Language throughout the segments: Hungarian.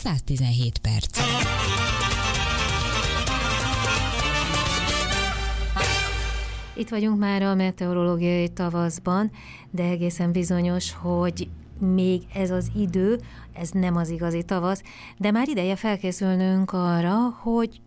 117 perc. Itt vagyunk már a meteorológiai tavaszban, de egészen bizonyos, hogy még ez az idő, ez nem az igazi tavasz, de már ideje felkészülnünk arra, hogy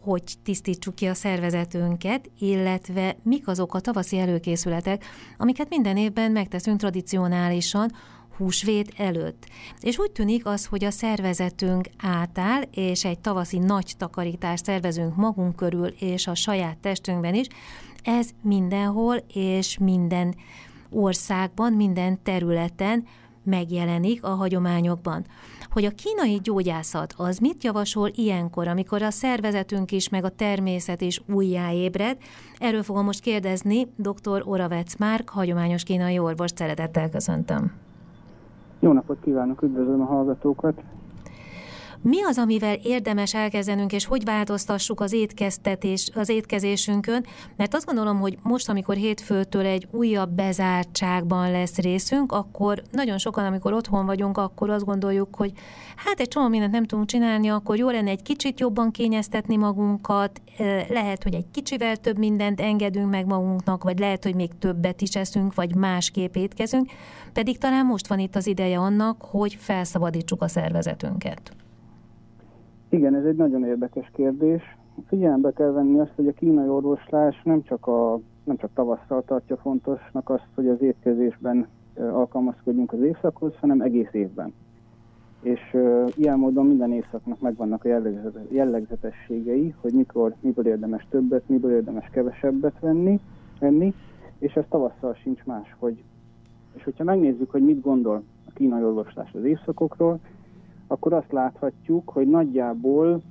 hogy tisztítsuk ki a szervezetünket, illetve mik azok a tavaszi előkészületek, amiket minden évben megteszünk tradicionálisan, húsvét előtt. És úgy tűnik az, hogy a szervezetünk átáll, és egy tavaszi nagy takarítást szervezünk magunk körül, és a saját testünkben is. Ez mindenhol, és minden országban, minden területen megjelenik a hagyományokban. Hogy a kínai gyógyászat az mit javasol ilyenkor, amikor a szervezetünk is, meg a természet is újjáébred? Erről fogom most kérdezni dr. Oravec Márk, hagyományos kínai orvos. Szeretettel köszöntöm. Jó napot kívánok, üdvözlöm a hallgatókat! Mi az, amivel érdemes elkezdenünk, és hogy változtassuk az étkeztetés, az étkezésünkön? Mert azt gondolom, hogy most, amikor hétfőtől egy újabb bezártságban lesz részünk, akkor nagyon sokan, amikor otthon vagyunk, akkor azt gondoljuk, hogy hát egy csomó mindent nem tudunk csinálni, akkor jó lenne egy kicsit jobban kényeztetni magunkat, lehet, hogy egy kicsivel több mindent engedünk meg magunknak, vagy lehet, hogy még többet is eszünk, vagy másképp étkezünk, pedig talán most van itt az ideje annak, hogy felszabadítsuk a szervezetünket. Igen, ez egy nagyon érdekes kérdés. Figyelembe kell venni azt, hogy a kínai orvoslás nem csak, a, nem csak tavasszal tartja fontosnak azt, hogy az étkezésben alkalmazkodjunk az évszakhoz, hanem egész évben. És uh, ilyen módon minden évszaknak megvannak a jellegzetességei, hogy mikor, miből érdemes többet, miből érdemes kevesebbet venni, venni és ez tavasszal sincs más. Hogy, és hogyha megnézzük, hogy mit gondol a kínai orvoslás az évszakokról, akkor azt láthatjuk, hogy nagyjából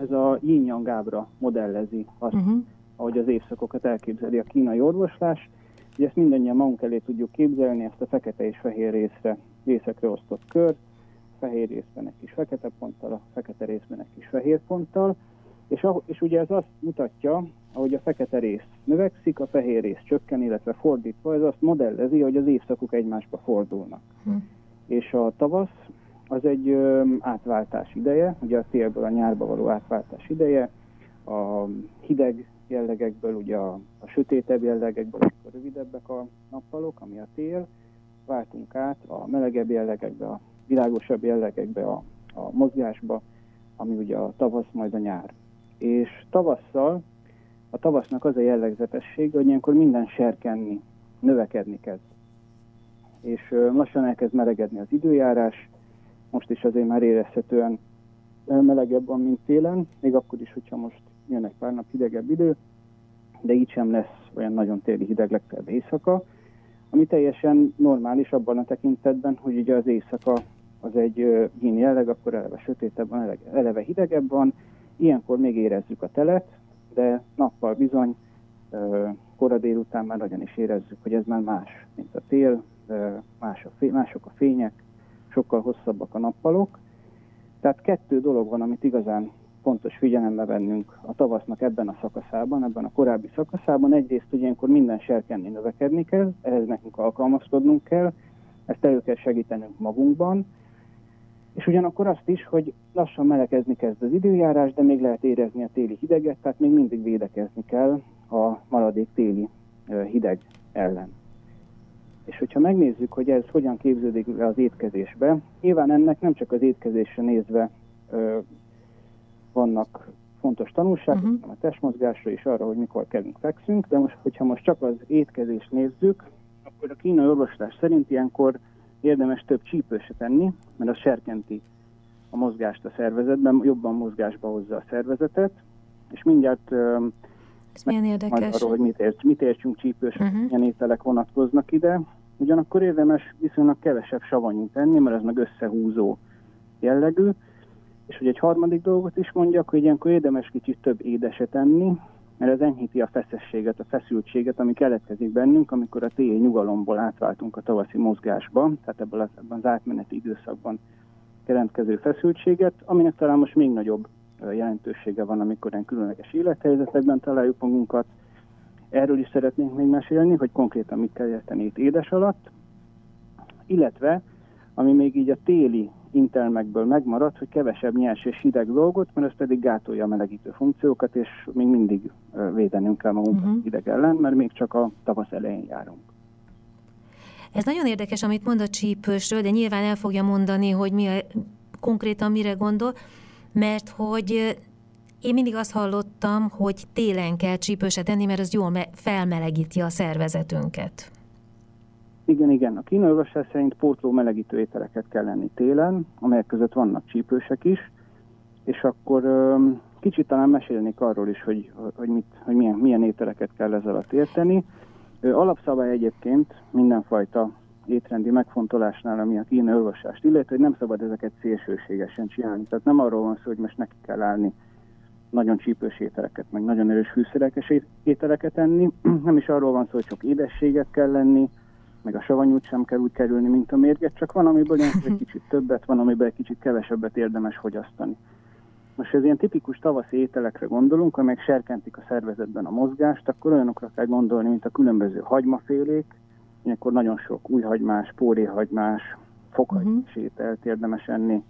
ez a yin ábra modellezi azt, uh-huh. ahogy az évszakokat elképzeli a kínai orvoslás. Ugye ezt mindannyian magunk elé tudjuk képzelni, ezt a fekete és fehér részre, részekre osztott kör, fehér részben egy kis fekete ponttal, a fekete részben egy kis fehér ponttal, és, és ugye ez azt mutatja, ahogy a fekete rész növekszik, a fehér rész csökken, illetve fordítva, ez azt modellezi, hogy az évszakok egymásba fordulnak. Uh-huh. És a tavasz az egy ö, átváltás ideje, ugye a télből a nyárba való átváltás ideje, a hideg jellegekből, ugye a, a sötétebb jellegekből, amikor rövidebbek a nappalok, ami a tél, váltunk át a melegebb jellegekbe, a világosabb jellegekbe, a, a mozgásba, ami ugye a tavasz, majd a nyár. És tavasszal, a tavasznak az a jellegzetesség, hogy ilyenkor minden serkenni, növekedni kezd. És ö, lassan elkezd melegedni az időjárás, most is azért már érezhetően melegebb van, mint télen, még akkor is, hogyha most jön egy pár nap hidegebb idő, de így sem lesz olyan nagyon téli hideg legfeljebb éjszaka, ami teljesen normális abban a tekintetben, hogy ugye az éjszaka az egy yin jelleg, akkor eleve sötétebb van, eleve, hidegebb van, ilyenkor még érezzük a telet, de nappal bizony, kora délután már nagyon is érezzük, hogy ez már más, mint a tél, mások a fények, sokkal hosszabbak a nappalok. Tehát kettő dolog van, amit igazán fontos figyelembe vennünk a tavasznak ebben a szakaszában, ebben a korábbi szakaszában. Egyrészt, hogy ilyenkor minden serkenni növekedni kell, ehhez nekünk alkalmazkodnunk kell, ezt elő kell segítenünk magunkban, és ugyanakkor azt is, hogy lassan melegezni kezd az időjárás, de még lehet érezni a téli hideget, tehát még mindig védekezni kell a maradék téli hideg ellen. És hogyha megnézzük, hogy ez hogyan képződik le az étkezésbe, nyilván ennek nem csak az étkezésre nézve ö, vannak fontos tanulságok, uh-huh. hanem a testmozgásra és arra, hogy mikor kellünk fekszünk, de most, hogyha most csak az étkezést nézzük, akkor a kínai orvoslás szerint ilyenkor érdemes több csípőse tenni, mert az serkenti a mozgást a szervezetben, jobban mozgásba hozza a szervezetet, és mindjárt ez milyen érdekes. arról, hogy mit, ért, mit értsünk csípős, uh-huh. milyen ételek vonatkoznak ide. Ugyanakkor érdemes viszonylag kevesebb savanyút tenni, mert ez meg összehúzó jellegű. És hogy egy harmadik dolgot is mondjak, hogy ilyenkor érdemes kicsit több édeset enni, mert ez enyhíti a feszességet, a feszültséget, ami keletkezik bennünk, amikor a téli nyugalomból átváltunk a tavaszi mozgásba, tehát ebből az, ebben az átmeneti időszakban jelentkező feszültséget, aminek talán most még nagyobb jelentősége van, amikor ilyen különleges élethelyzetekben találjuk magunkat. Erről is szeretnénk még mesélni, hogy konkrétan mit kell érteni itt édes alatt, illetve ami még így a téli intelmekből megmaradt, hogy kevesebb nyers és hideg dolgot, mert ez pedig gátolja a melegítő funkciókat, és még mindig védenünk kell magunkat uh-huh. hideg ellen, mert még csak a tavasz elején járunk. Ez nagyon érdekes, amit mond a csípősről, de nyilván el fogja mondani, hogy mi a, konkrétan mire gondol, mert hogy én mindig azt hallottam, hogy télen kell csípőset tenni, mert az jól felmelegíti a szervezetünket. Igen, igen. A kínai szerint pótló melegítő ételeket kell lenni télen, amelyek között vannak csípősek is, és akkor kicsit talán mesélnék arról is, hogy, hogy, mit, hogy milyen, milyen ételeket kell ezzel alatt érteni. Alapszabály egyébként mindenfajta étrendi megfontolásnál, ami a kínai olvasást illeti, hogy nem szabad ezeket szélsőségesen csinálni. Tehát nem arról van szó, hogy most neki kell állni nagyon csípős ételeket, meg nagyon erős fűszerekes ételeket enni. Nem is arról van szó, hogy csak édességet kell lenni, meg a savanyút sem kell úgy kerülni, mint a mérget, csak van, amiből egy kicsit többet, van, amiből egy kicsit kevesebbet érdemes fogyasztani. Most ez ilyen tipikus tavaszi ételekre gondolunk, amelyek serkentik a szervezetben a mozgást, akkor olyanokra kell gondolni, mint a különböző hagymafélék, ilyenkor nagyon sok újhagymás, póréhagymás, fokhagymás uh-huh. ételt érdemes enni.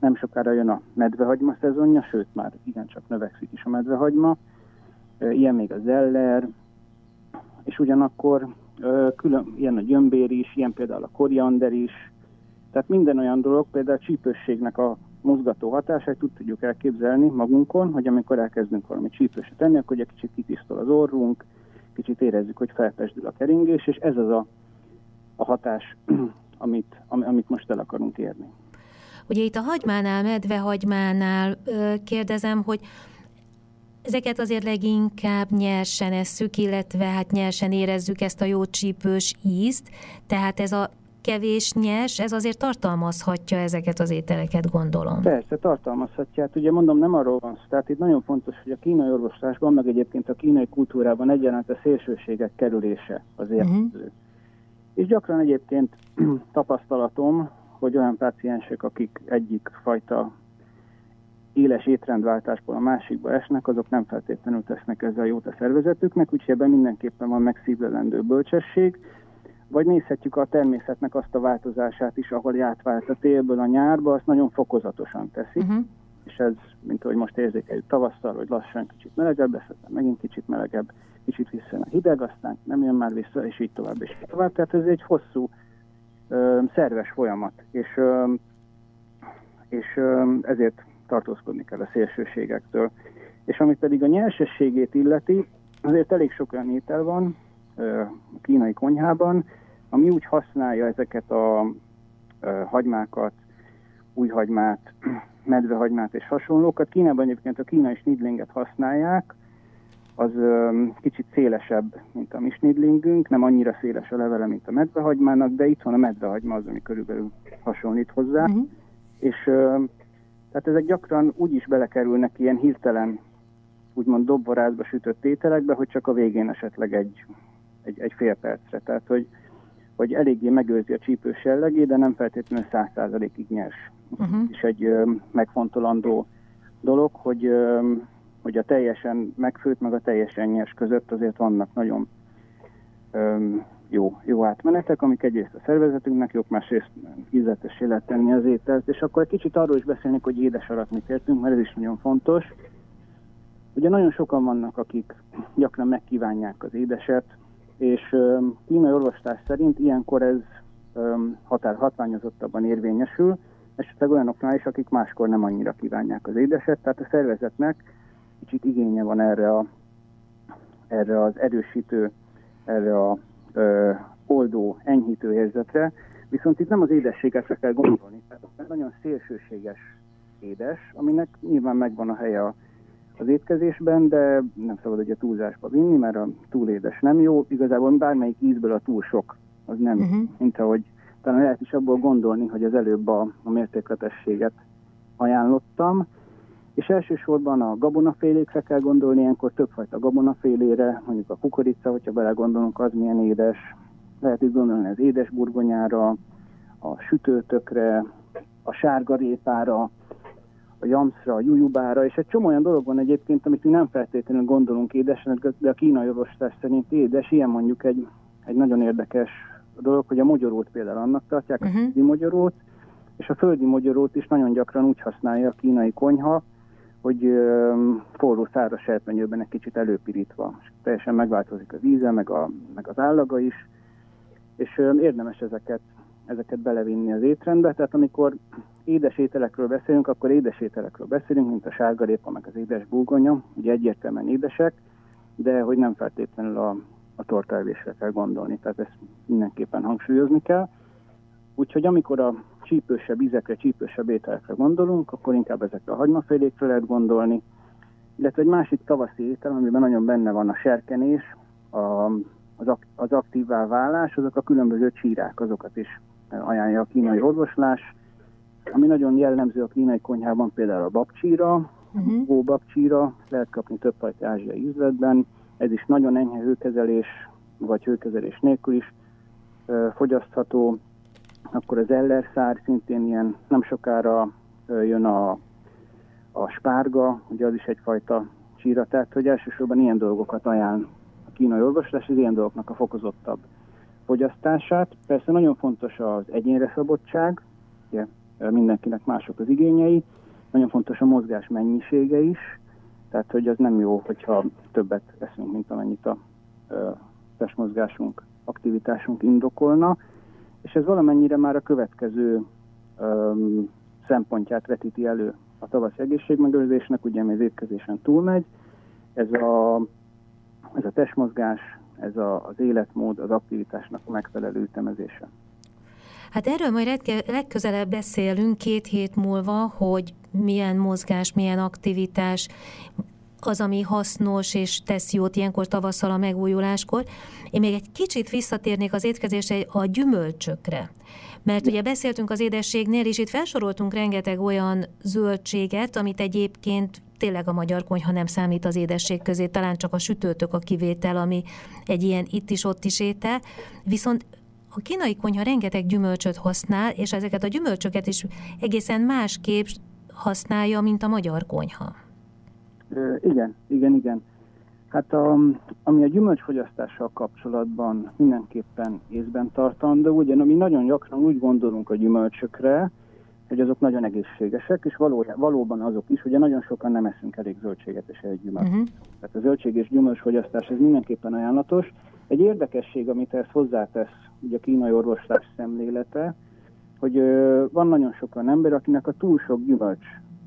Nem sokára jön a medvehagyma szezonja, sőt már igencsak növekszik is a medvehagyma. Ilyen még a zeller, és ugyanakkor külön, ilyen a gyömbér is, ilyen például a koriander is. Tehát minden olyan dolog, például a csípősségnek a mozgató hatását úgy tudjuk elképzelni magunkon, hogy amikor elkezdünk valami csípőset tenni, akkor egy kicsit kitisztul az orrunk, kicsit érezzük, hogy felpesdül a keringés, és ez az a, a hatás, amit, amit most el akarunk érni. Ugye itt a hagymánál, medvehagymánál kérdezem, hogy Ezeket azért leginkább nyersen esszük, illetve hát nyersen érezzük ezt a jó csípős ízt, tehát ez a kevés nyers, ez azért tartalmazhatja ezeket az ételeket, gondolom. Persze, tartalmazhatja. Hát ugye mondom, nem arról van szó. Tehát itt nagyon fontos, hogy a kínai orvoslásban, meg egyébként a kínai kultúrában egyaránt a szélsőségek kerülése az mhm. érkező. Uh-huh. És gyakran egyébként tapasztalatom, hogy olyan páciensek, akik egyik fajta éles étrendváltásból a másikba esnek, azok nem feltétlenül tesznek ezzel jót a szervezetüknek, úgyhogy ebben mindenképpen van megszívlelendő bölcsesség, vagy nézhetjük a természetnek azt a változását is, ahol átvált a télből a nyárba, azt nagyon fokozatosan teszi, uh-huh. és ez, mint ahogy most érzékeljük tavasszal, hogy lassan kicsit melegebb lesz, aztán megint kicsit melegebb, kicsit vissza a hideg, aztán nem jön már vissza, és így tovább, és így tovább. Tehát ez egy hosszú, ö, szerves folyamat, és, ö, és ö, ezért tartózkodni kell a szélsőségektől. És amit pedig a nyersességét illeti, azért elég sok olyan étel van a kínai konyhában, ami úgy használja ezeket a hagymákat, új hagymát, medvehagymát és hasonlókat. Kínában egyébként a kínai snidlinget használják, az kicsit szélesebb, mint a mi snidlingünk, nem annyira széles a levele, mint a medvehagymának, de itt van a medvehagyma az, ami körülbelül hasonlít hozzá. Uh-huh. És tehát ezek gyakran úgy is belekerülnek ilyen hirtelen, úgymond dobvarázba sütött ételekbe, hogy csak a végén esetleg egy, egy, egy fél percre. Tehát, hogy, hogy eléggé megőrzi a csípős jellegét, de nem feltétlenül száz százalékig nyers. Uh-huh. És egy ö, megfontolandó dolog, hogy, ö, hogy a teljesen megfőtt, meg a teljesen nyers között azért vannak nagyon ö, jó, jó átmenetek, amik egyrészt a szervezetünknek jók, másrészt ízletes lehet tenni az ételt, és akkor egy kicsit arról is beszélnék, hogy édes alatt mit értünk, mert ez is nagyon fontos. Ugye nagyon sokan vannak, akik gyakran megkívánják az édeset, és kínai orvostás szerint ilyenkor ez határ hatványozottabban érvényesül, esetleg olyanoknál is, akik máskor nem annyira kívánják az édeset, tehát a szervezetnek kicsit igénye van erre, a, erre az erősítő, erre a ö, oldó, enyhítő érzetre, viszont itt nem az édességekre kell gondolni, tehát nagyon szélsőséges édes, aminek nyilván megvan a helye a, az étkezésben, de nem szabad ugye túlzásba vinni, mert a túl édes nem jó, igazából bármelyik ízből a túl sok, az nem, uh-huh. mint ahogy talán lehet is abból gondolni, hogy az előbb a, a mértékletességet ajánlottam, és elsősorban a gabonafélékre kell gondolni, ilyenkor többfajta gabonafélére, mondjuk a kukorica, hogyha belegondolunk, az milyen édes. Lehet itt gondolni az édes burgonyára, a sütőtökre, a sárgarépára, a jamszra, a jujubára, és egy csomó olyan dolog van egyébként, amit mi nem feltétlenül gondolunk édesnek, de a kínai orvosítás szerint édes. Ilyen mondjuk egy, egy nagyon érdekes dolog, hogy a mogyorót például annak tartják, uh-huh. a mhm. mogyorót, és a földi mogyorót is nagyon gyakran úgy használja a kínai konyha, hogy forró száraz serpenyőben egy kicsit előpirítva. És teljesen megváltozik az íze, meg, a, meg az állaga is, és érdemes ezeket, ezeket belevinni az étrendbe. Tehát amikor édes ételekről beszélünk, akkor édes ételekről beszélünk, mint a sárgarépa, meg az édes búgonya, ugye egyértelműen édesek, de hogy nem feltétlenül a, a tortálvésre kell gondolni, tehát ezt mindenképpen hangsúlyozni kell. Úgyhogy amikor a csípősebb ízekre, csípősebb ételekre gondolunk, akkor inkább ezekre a hagymafélékre lehet gondolni, illetve egy másik tavaszi étel, amiben nagyon benne van a serkenés, a, az, ak, az aktívvá válás, azok a különböző csírák, azokat is ajánlja a kínai orvoslás, ami nagyon jellemző a kínai konyhában, például a babcsíra, uh-huh. babcsíra, lehet kapni több fajta ázsiai üzletben, ez is nagyon enyhe hőkezelés, vagy hőkezelés nélkül is fogyasztható, akkor az ellerszár szintén ilyen nem sokára jön a, a spárga, ugye az is egyfajta csíra, tehát hogy elsősorban ilyen dolgokat ajánl a kínai orvoslás, az ilyen dolgoknak a fokozottabb fogyasztását. Persze nagyon fontos az egyénre szabadság, ugye mindenkinek mások az igényei, nagyon fontos a mozgás mennyisége is, tehát hogy az nem jó, hogyha többet eszünk, mint amennyit a testmozgásunk, aktivitásunk indokolna és ez valamennyire már a következő um, szempontját vetíti elő a tavaszi egészségmegőrzésnek, ugye ami az étkezésen túlmegy, ez a, ez a testmozgás, ez a, az életmód, az aktivitásnak a megfelelő ütemezése. Hát erről majd legközelebb beszélünk két hét múlva, hogy milyen mozgás, milyen aktivitás, az, ami hasznos és tesz jót ilyenkor tavasszal a megújuláskor. Én még egy kicsit visszatérnék az étkezésre a gyümölcsökre. Mert ugye beszéltünk az édességnél, és itt felsoroltunk rengeteg olyan zöldséget, amit egyébként tényleg a magyar konyha nem számít az édesség közé, talán csak a sütőtök a kivétel, ami egy ilyen itt is, ott is étel. Viszont a kínai konyha rengeteg gyümölcsöt használ, és ezeket a gyümölcsöket is egészen másképp használja, mint a magyar konyha. Igen, igen, igen. Hát a, ami a gyümölcsfogyasztással kapcsolatban mindenképpen észben tartandó, ugye mi nagyon gyakran úgy gondolunk a gyümölcsökre, hogy azok nagyon egészségesek, és való, valóban azok is, ugye nagyon sokan nem eszünk elég zöldséget és egy gyümölcs. Uh-huh. Tehát a zöldség és gyümölcsfogyasztás ez mindenképpen ajánlatos. Egy érdekesség, amit ezt hozzátesz ugye a kínai orvoslás szemlélete, hogy ö, van nagyon sokan ember, akinek a túl sok gyümölcs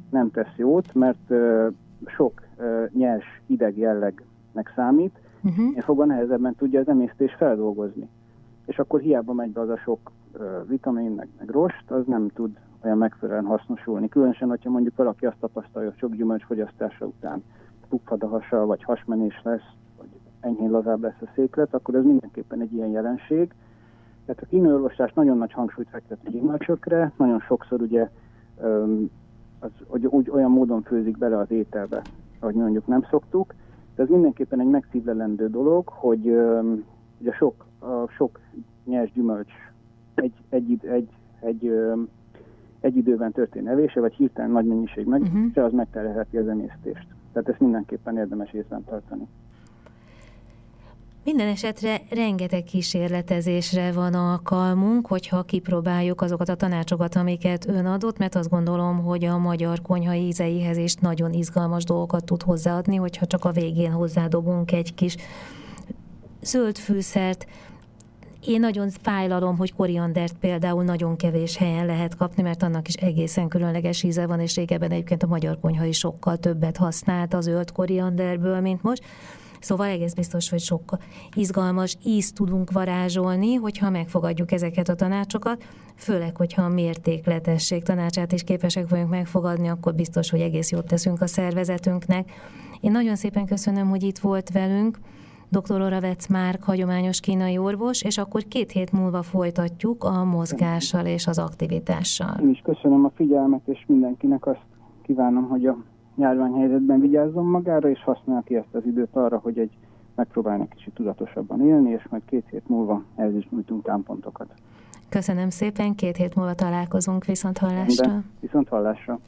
nem tesz jót, mert ö, sok uh, nyers ideg jellegnek számít, uh-huh. és fogva nehezebben tudja az emésztés feldolgozni. És akkor hiába megy be az a sok uh, vitamin, meg, meg rost, az nem tud olyan megfelelően hasznosulni. Különösen, hogyha mondjuk valaki azt tapasztalja, hogy sok gyümölcs fogyasztása után puffad a hasa, vagy hasmenés lesz, vagy enyhén lazább lesz a széklet, akkor ez mindenképpen egy ilyen jelenség. Tehát a kínőorvoslás nagyon nagy hangsúlyt fektet a gyümölcsökre, nagyon sokszor ugye um, az, hogy úgy olyan módon főzik bele az ételbe, ahogy mondjuk nem szoktuk. De ez mindenképpen egy megszívlelendő dolog, hogy, hogy a sok, a sok nyers gyümölcs egy, egy, egy, egy, egy időben történő evése, vagy hirtelen nagy mennyiség meg, uh-huh. az megterhelheti az emésztést. Tehát ezt mindenképpen érdemes észben tartani. Minden esetre rengeteg kísérletezésre van alkalmunk, hogyha kipróbáljuk azokat a tanácsokat, amiket ön adott, mert azt gondolom, hogy a magyar konyha ízeihez is nagyon izgalmas dolgokat tud hozzáadni, hogyha csak a végén hozzádobunk egy kis zöld fűszert, én nagyon fájlalom, hogy koriandert például nagyon kevés helyen lehet kapni, mert annak is egészen különleges íze van, és régebben egyébként a magyar konyha is sokkal többet használt az zöld korianderből, mint most. Szóval egész biztos, hogy sok izgalmas ízt tudunk varázsolni, hogyha megfogadjuk ezeket a tanácsokat, főleg, hogyha a mértékletesség tanácsát is képesek vagyunk megfogadni, akkor biztos, hogy egész jót teszünk a szervezetünknek. Én nagyon szépen köszönöm, hogy itt volt velünk. Dr. Oravec Márk, hagyományos kínai orvos, és akkor két hét múlva folytatjuk a mozgással és az aktivitással. Én is köszönöm a figyelmet, és mindenkinek azt kívánom, hogy a járványhelyzetben vigyázzon magára, és használ ki ezt az időt arra, hogy egy megpróbálnak kicsit tudatosabban élni, és majd két hét múlva ehhez is nyújtunk támpontokat. Köszönöm szépen, két hét múlva találkozunk, viszont hallásra. viszont hallásra.